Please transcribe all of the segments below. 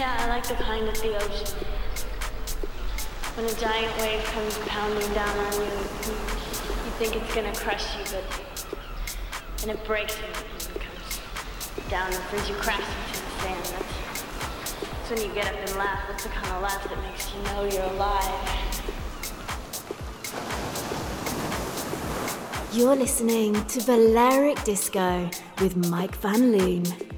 Yeah, I like the kind at the ocean. When a giant wave comes pounding down on you, you think it's gonna crush you, but and it breaks you and comes down and brings you crashing to the sand. That's, that's when you get up and laugh. That's the kind of laugh that makes you know you're alive. You're listening to Balearic Disco with Mike Van Loon.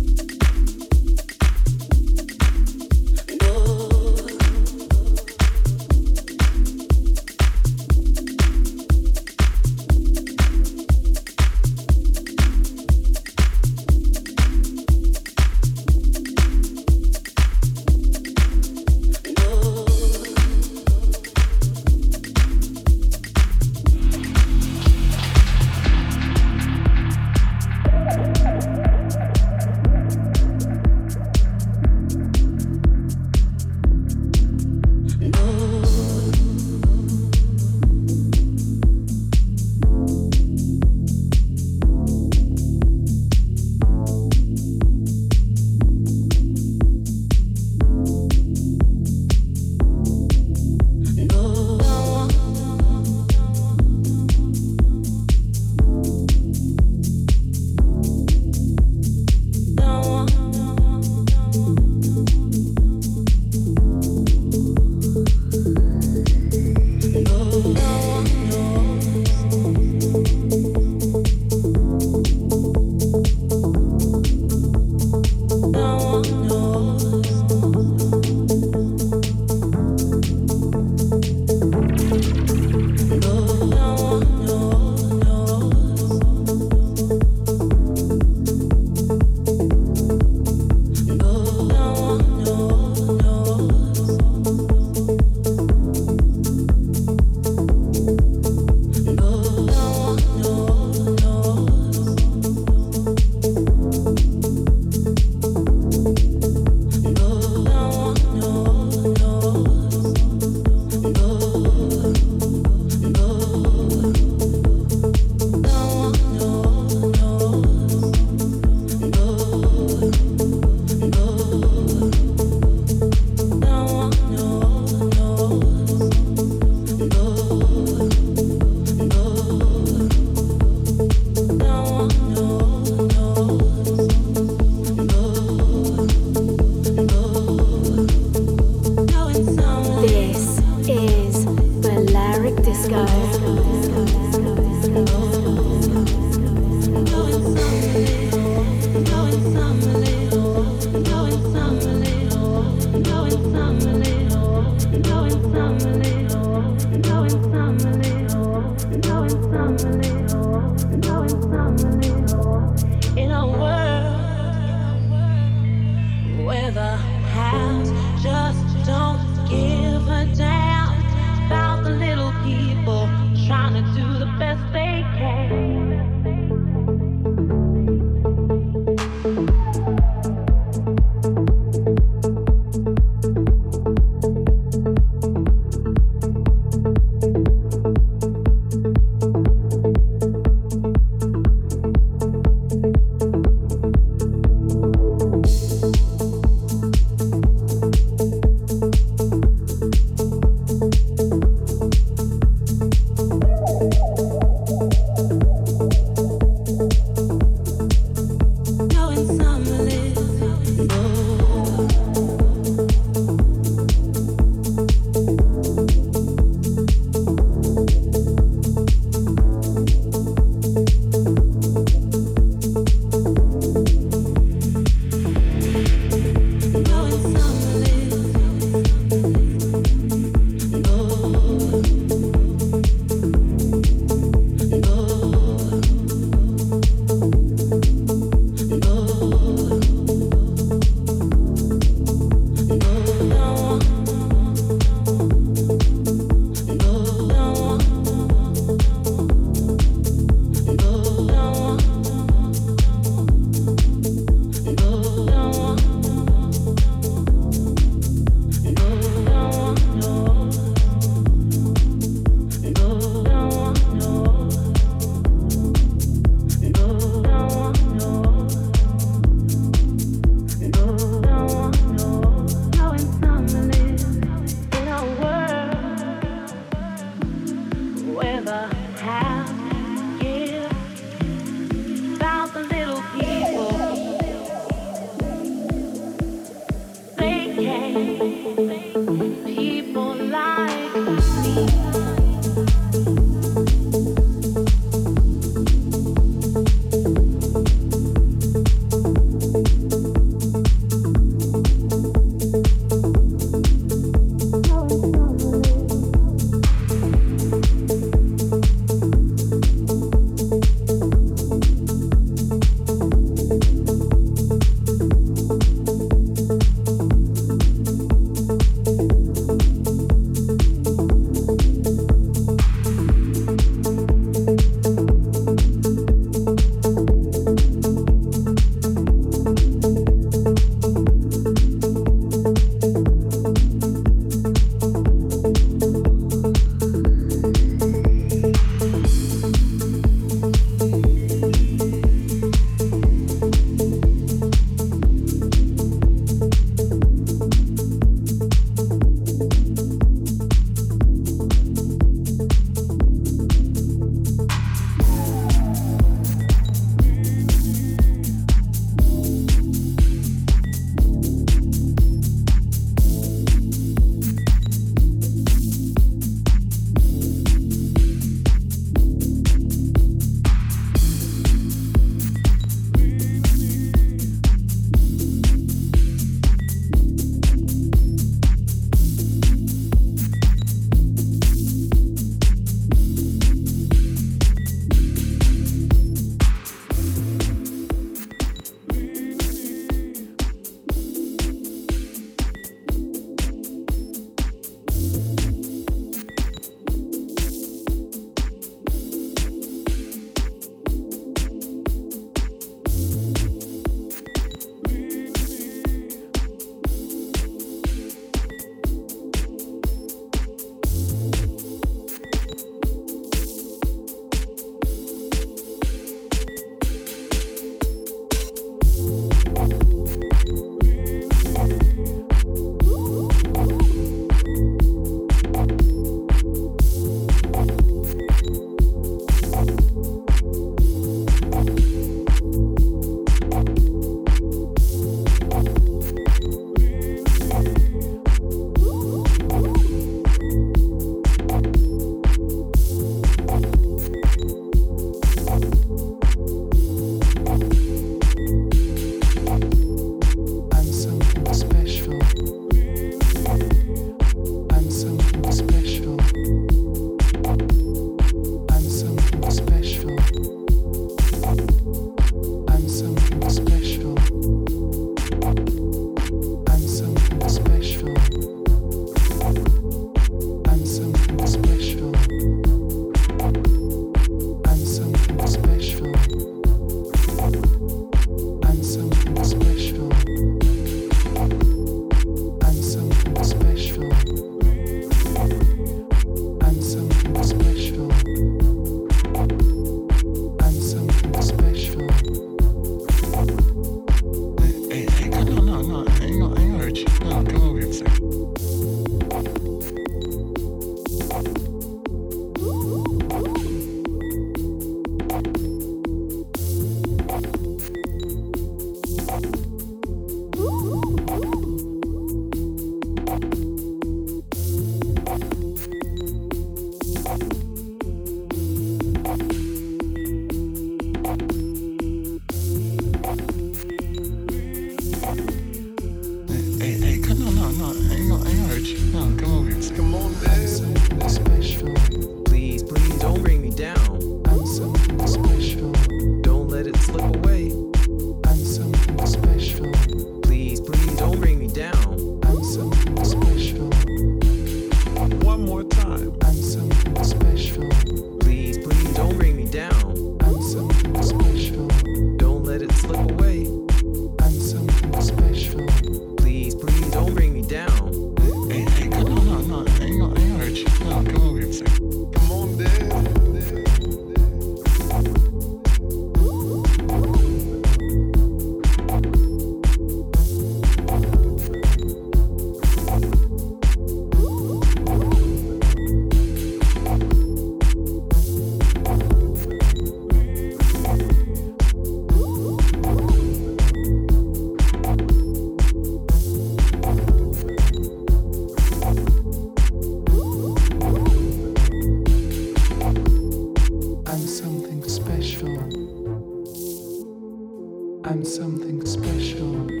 I'm something special.